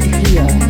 from.